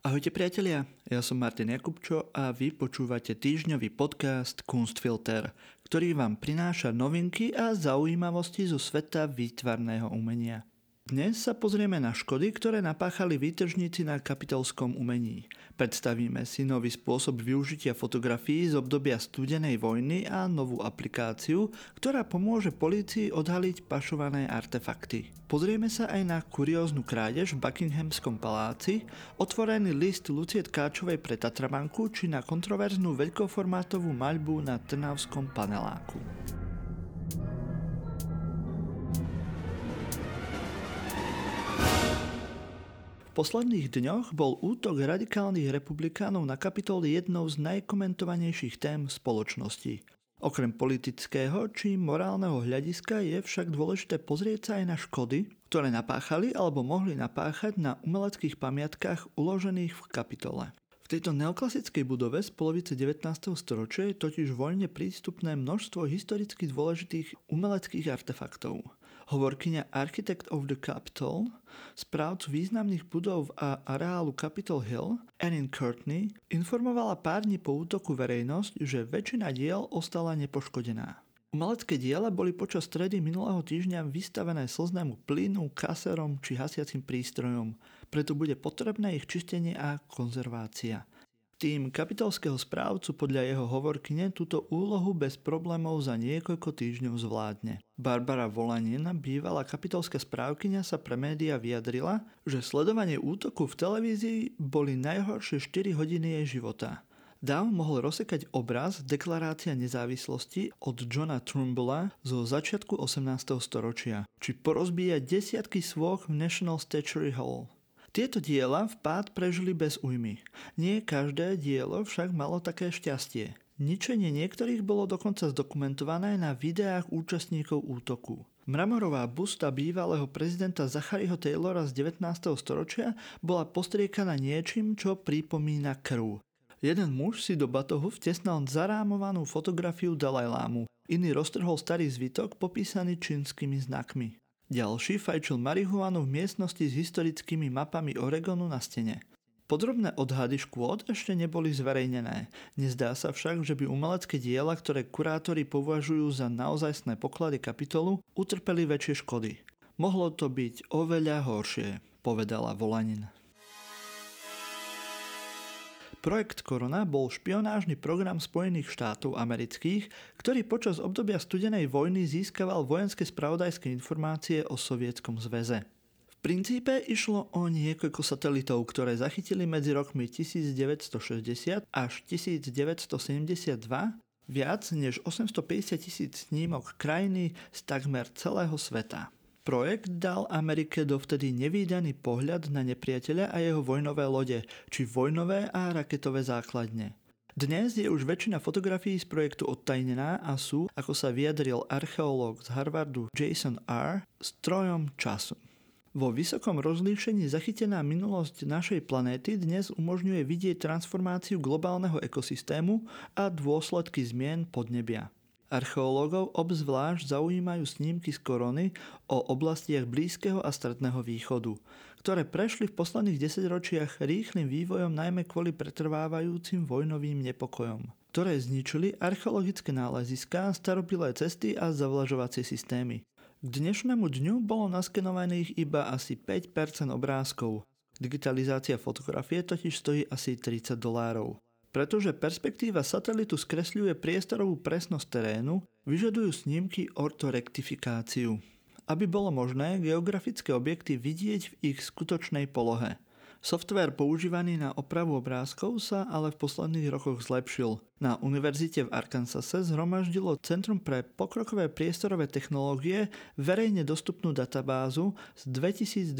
Ahojte priatelia, ja som Martin Jakubčo a vy počúvate týždňový podcast Kunstfilter, ktorý vám prináša novinky a zaujímavosti zo sveta výtvarného umenia. Dnes sa pozrieme na škody, ktoré napáchali výtržníci na kapitolskom umení. Predstavíme si nový spôsob využitia fotografií z obdobia studenej vojny a novú aplikáciu, ktorá pomôže polícii odhaliť pašované artefakty. Pozrieme sa aj na kurióznu krádež v Buckinghamskom paláci, otvorený list Lucie Tkáčovej pre Tatrabanku či na kontroverznú veľkoformátovú maľbu na Trnavskom paneláku. Posledných dňoch bol útok radikálnych republikánov na Kapitol jednou z najkomentovanejších tém spoločnosti. Okrem politického či morálneho hľadiska je však dôležité pozrieť sa aj na škody, ktoré napáchali alebo mohli napáchať na umeleckých pamiatkách uložených v kapitole. V tejto neoklasickej budove z polovice 19. storočia je totiž voľne prístupné množstvo historicky dôležitých umeleckých artefaktov. Hovorkyňa Architect of the Capitol, správcu významných budov a areálu Capitol Hill, Annie Courtney, informovala pár dní po útoku verejnosť, že väčšina diel ostala nepoškodená. Umelecké diela boli počas stredy minulého týždňa vystavené slznému plynu, kaserom či hasiacim prístrojom, preto bude potrebné ich čistenie a konzervácia. Tým kapitolského správcu podľa jeho hovorkyne túto úlohu bez problémov za niekoľko týždňov zvládne. Barbara Volanina, bývalá kapitolská správkyňa, sa pre média vyjadrila, že sledovanie útoku v televízii boli najhoršie 4 hodiny jej života. Dav mohol rozsekať obraz Deklarácia nezávislosti od Johna Trumbulla zo začiatku 18. storočia, či porozbíjať desiatky svoch v National Statuary Hall. Tieto diela vpád prežili bez újmy. Nie každé dielo však malo také šťastie. Ničenie niektorých bolo dokonca zdokumentované na videách účastníkov útoku. Mramorová busta bývalého prezidenta Zacharyho Taylora z 19. storočia bola postriekaná niečím, čo pripomína krv. Jeden muž si do batohu vtesnal zarámovanú fotografiu Dalajlámu, iný roztrhol starý zvitok popísaný čínskymi znakmi. Ďalší fajčil marihuanu v miestnosti s historickými mapami Oregonu na stene. Podrobné odhady škôd ešte neboli zverejnené. Nezdá sa však, že by umelecké diela, ktoré kurátori považujú za naozajstné poklady kapitolu, utrpeli väčšie škody. Mohlo to byť oveľa horšie, povedala Volanin. Projekt Korona bol špionážny program Spojených štátov amerických, ktorý počas obdobia studenej vojny získaval vojenské spravodajské informácie o Sovietskom zväze. V princípe išlo o niekoľko satelitov, ktoré zachytili medzi rokmi 1960 až 1972 viac než 850 tisíc snímok krajiny z takmer celého sveta. Projekt dal Amerike dovtedy nevýdaný pohľad na nepriateľa a jeho vojnové lode, či vojnové a raketové základne. Dnes je už väčšina fotografií z projektu odtajnená a sú, ako sa vyjadril archeológ z Harvardu Jason R., strojom času. Vo vysokom rozlíšení zachytená minulosť našej planéty dnes umožňuje vidieť transformáciu globálneho ekosystému a dôsledky zmien podnebia. Archeológov obzvlášť zaujímajú snímky z korony o oblastiach Blízkeho a Stredného východu, ktoré prešli v posledných desaťročiach rýchlým vývojom najmä kvôli pretrvávajúcim vojnovým nepokojom, ktoré zničili archeologické náleziská, starobilé cesty a zavlažovacie systémy. K dnešnému dňu bolo naskenovaných iba asi 5% obrázkov. Digitalizácia fotografie totiž stojí asi 30 dolárov. Pretože perspektíva satelitu skresľuje priestorovú presnosť terénu, vyžadujú snímky ortorektifikáciu, aby bolo možné geografické objekty vidieť v ich skutočnej polohe – Software používaný na opravu obrázkov sa ale v posledných rokoch zlepšil. Na univerzite v Arkansase zhromaždilo Centrum pre pokrokové priestorové technológie verejne dostupnú databázu s 2214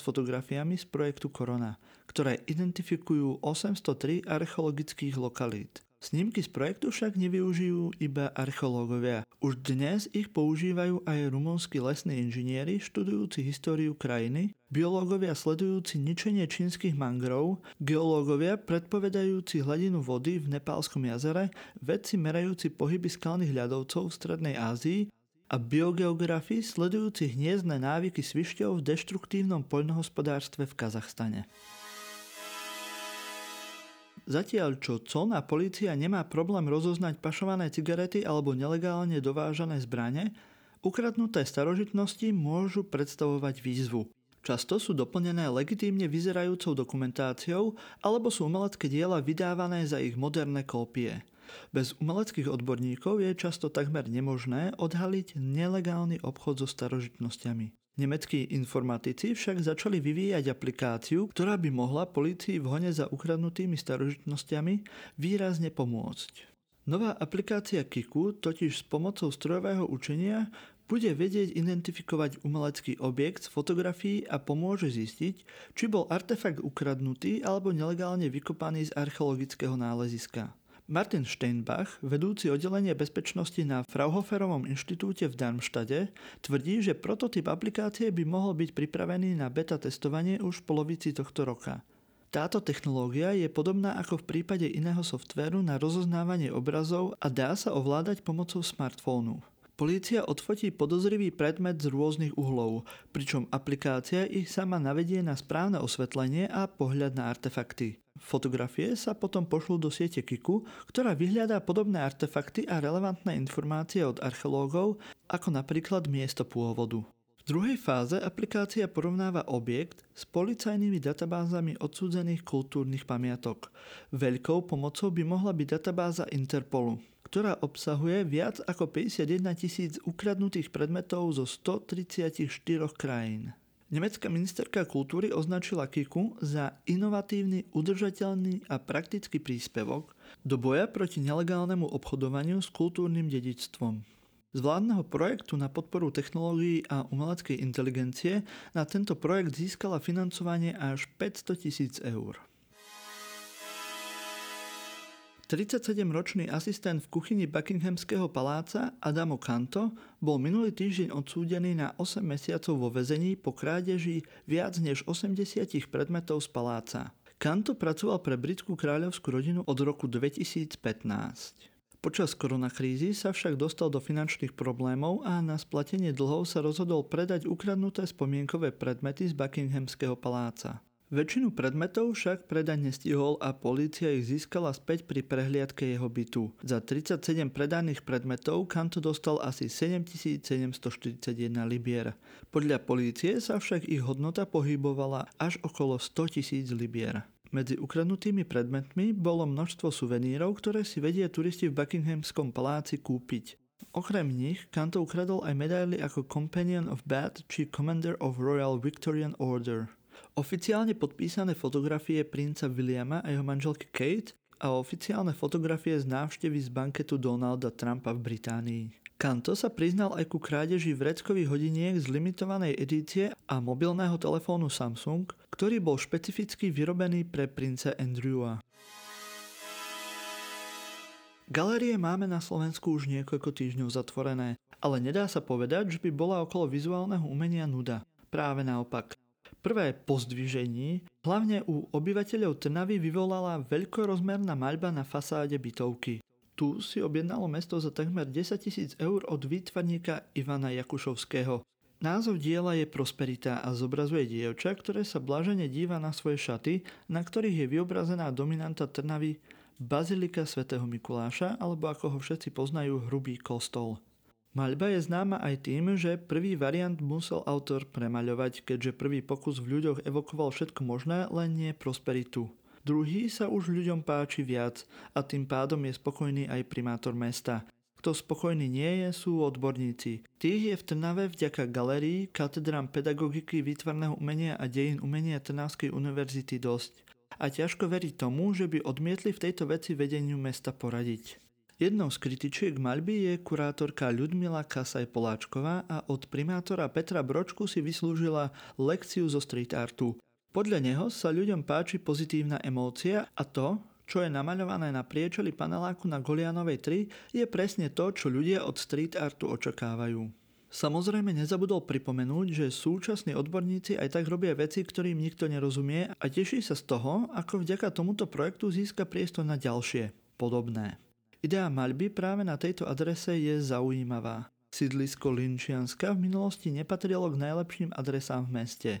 fotografiami z projektu Korona, ktoré identifikujú 803 archeologických lokalít. Snímky z projektu však nevyužijú iba archeológovia. Už dnes ich používajú aj rumunskí lesní inžinieri študujúci históriu krajiny, biológovia sledujúci ničenie čínskych mangrov, geológovia predpovedajúci hladinu vody v Nepálskom jazere, vedci merajúci pohyby skalných ľadovcov v Strednej Ázii a biogeografi sledujúci hniezdne návyky svišťov v deštruktívnom poľnohospodárstve v Kazachstane. Zatiaľ čo colná polícia nemá problém rozoznať pašované cigarety alebo nelegálne dovážané zbrane, ukradnuté starožitnosti môžu predstavovať výzvu. Často sú doplnené legitímne vyzerajúcou dokumentáciou alebo sú umelecké diela vydávané za ich moderné kópie. Bez umeleckých odborníkov je často takmer nemožné odhaliť nelegálny obchod so starožitnosťami. Nemeckí informatici však začali vyvíjať aplikáciu, ktorá by mohla polícii v hone za ukradnutými starožitnosťami výrazne pomôcť. Nová aplikácia Kiku totiž s pomocou strojového učenia bude vedieť identifikovať umelecký objekt z fotografií a pomôže zistiť, či bol artefakt ukradnutý alebo nelegálne vykopaný z archeologického náleziska. Martin Steinbach, vedúci oddelenie bezpečnosti na Fraunhoferovom inštitúte v Darmstade, tvrdí, že prototyp aplikácie by mohol byť pripravený na beta testovanie už v polovici tohto roka. Táto technológia je podobná ako v prípade iného softvéru na rozoznávanie obrazov a dá sa ovládať pomocou smartfónu. Polícia odfotí podozrivý predmet z rôznych uhlov, pričom aplikácia ich sama navedie na správne osvetlenie a pohľad na artefakty. Fotografie sa potom pošlú do siete Kiku, ktorá vyhľadá podobné artefakty a relevantné informácie od archeológov, ako napríklad miesto pôvodu. V druhej fáze aplikácia porovnáva objekt s policajnými databázami odsúdených kultúrnych pamiatok. Veľkou pomocou by mohla byť databáza Interpolu, ktorá obsahuje viac ako 51 tisíc ukradnutých predmetov zo 134 krajín. Nemecká ministerka kultúry označila Kiku za inovatívny, udržateľný a praktický príspevok do boja proti nelegálnemu obchodovaniu s kultúrnym dedičstvom. Z vládneho projektu na podporu technológií a umeleckej inteligencie na tento projekt získala financovanie až 500 tisíc eur. 37-ročný asistent v kuchyni Buckinghamského paláca Adamo Kanto bol minulý týždeň odsúdený na 8 mesiacov vo vezení po krádeži viac než 80 predmetov z paláca. Kanto pracoval pre britskú kráľovskú rodinu od roku 2015. Počas koronakrízy sa však dostal do finančných problémov a na splatenie dlhov sa rozhodol predať ukradnuté spomienkové predmety z Buckinghamského paláca. Väčšinu predmetov však predať nestihol a polícia ich získala späť pri prehliadke jeho bytu. Za 37 predaných predmetov Kanto dostal asi 7741 libier. Podľa polície sa však ich hodnota pohybovala až okolo 100 tisíc libier. Medzi ukradnutými predmetmi bolo množstvo suvenírov, ktoré si vedia turisti v Buckinghamskom paláci kúpiť. Okrem nich Kanto ukradol aj medaily ako Companion of Bath či Commander of Royal Victorian Order. Oficiálne podpísané fotografie princa Williama a jeho manželky Kate a oficiálne fotografie z návštevy z banketu Donalda Trumpa v Británii. Kanto sa priznal aj ku krádeži vreckových hodiniek z limitovanej edície a mobilného telefónu Samsung, ktorý bol špecificky vyrobený pre princa Andrewa. Galérie máme na Slovensku už niekoľko týždňov zatvorené, ale nedá sa povedať, že by bola okolo vizuálneho umenia nuda. Práve naopak. Prvé pozdvižení hlavne u obyvateľov Trnavy vyvolala veľkorozmerná maľba na fasáde bytovky. Tu si objednalo mesto za takmer 10 tisíc eur od výtvarníka Ivana Jakušovského. Názov diela je Prosperita a zobrazuje dievča, ktoré sa blažene díva na svoje šaty, na ktorých je vyobrazená dominanta Trnavy Bazilika svätého Mikuláša, alebo ako ho všetci poznajú, hrubý kostol. Maľba je známa aj tým, že prvý variant musel autor premaľovať, keďže prvý pokus v ľuďoch evokoval všetko možné, len nie prosperitu. Druhý sa už ľuďom páči viac a tým pádom je spokojný aj primátor mesta. Kto spokojný nie je, sú odborníci. Tých je v Trnave vďaka galerii, katedrám pedagogiky, výtvarného umenia a dejín umenia Trnavskej univerzity dosť. A ťažko veriť tomu, že by odmietli v tejto veci vedeniu mesta poradiť. Jednou z kritičiek maľby je kurátorka Ľudmila Kasaj-Poláčková a od primátora Petra Bročku si vyslúžila lekciu zo street artu. Podľa neho sa ľuďom páči pozitívna emócia a to, čo je namaľované na priečeli paneláku na Golianovej 3, je presne to, čo ľudia od street artu očakávajú. Samozrejme nezabudol pripomenúť, že súčasní odborníci aj tak robia veci, ktorým nikto nerozumie a teší sa z toho, ako vďaka tomuto projektu získa priestor na ďalšie, podobné. Idea maľby práve na tejto adrese je zaujímavá. Sídlisko Linčianska v minulosti nepatrilo k najlepším adresám v meste.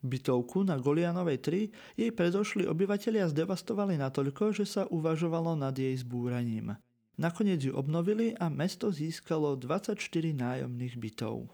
Bytovku na Golianovej 3 jej predošli obyvatelia zdevastovali natoľko, že sa uvažovalo nad jej zbúraním. Nakoniec ju obnovili a mesto získalo 24 nájomných bytov.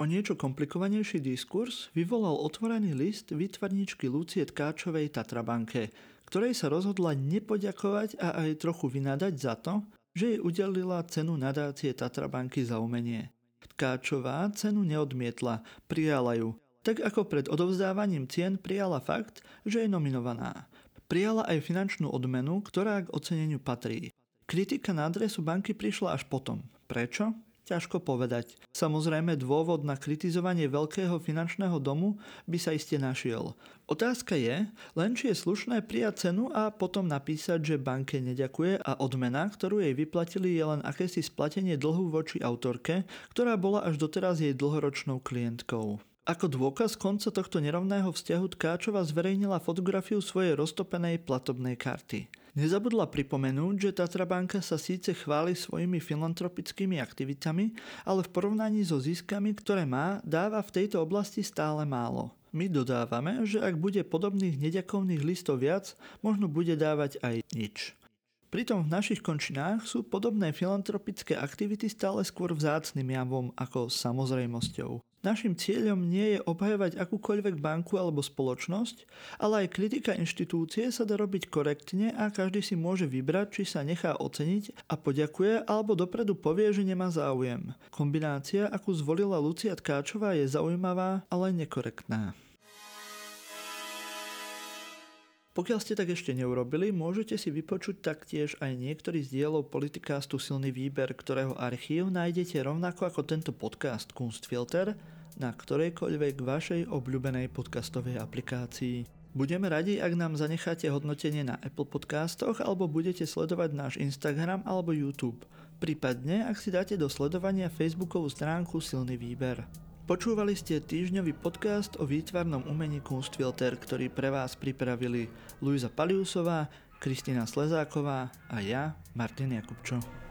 O niečo komplikovanejší diskurs vyvolal otvorený list výtvarničky Lucie Tkáčovej Tatrabanke, ktorej sa rozhodla nepoďakovať a aj trochu vynadať za to, že jej udelila cenu nadácie Tatrabanky za umenie. Tkáčová cenu neodmietla, prijala ju, tak ako pred odovzdávaním cien prijala fakt, že je nominovaná. Prijala aj finančnú odmenu, ktorá k oceneniu patrí. Kritika na adresu banky prišla až potom. Prečo? Ťažko povedať. Samozrejme dôvod na kritizovanie veľkého finančného domu by sa iste našiel. Otázka je, len či je slušné prijať cenu a potom napísať, že banke neďakuje a odmena, ktorú jej vyplatili je len akési splatenie dlhu voči autorke, ktorá bola až doteraz jej dlhoročnou klientkou. Ako dôkaz konca tohto nerovného vzťahu Tkáčova zverejnila fotografiu svojej roztopenej platobnej karty. Nezabudla pripomenúť, že Tatra banka sa síce chváli svojimi filantropickými aktivitami, ale v porovnaní so ziskami, ktoré má, dáva v tejto oblasti stále málo. My dodávame, že ak bude podobných neďakovných listov viac, možno bude dávať aj nič. Pritom v našich končinách sú podobné filantropické aktivity stále skôr vzácným javom ako samozrejmosťou. Našim cieľom nie je obhajovať akúkoľvek banku alebo spoločnosť, ale aj kritika inštitúcie sa dá robiť korektne a každý si môže vybrať, či sa nechá oceniť a poďakuje alebo dopredu povie, že nemá záujem. Kombinácia, akú zvolila Lucia Tkáčová, je zaujímavá, ale nekorektná. Pokiaľ ste tak ešte neurobili, môžete si vypočuť taktiež aj niektorý z dielov politikástu Silný výber, ktorého archív nájdete rovnako ako tento podcast Kunstfilter na ktorejkoľvek vašej obľúbenej podcastovej aplikácii. Budeme radi, ak nám zanecháte hodnotenie na Apple Podcastoch alebo budete sledovať náš Instagram alebo YouTube. Prípadne, ak si dáte do sledovania Facebookovú stránku Silný výber. Počúvali ste týždňový podcast o výtvarnom umení Kunstfilter, ktorý pre vás pripravili Luisa Paliusová, Kristina Slezáková a ja, Martin Jakubčo.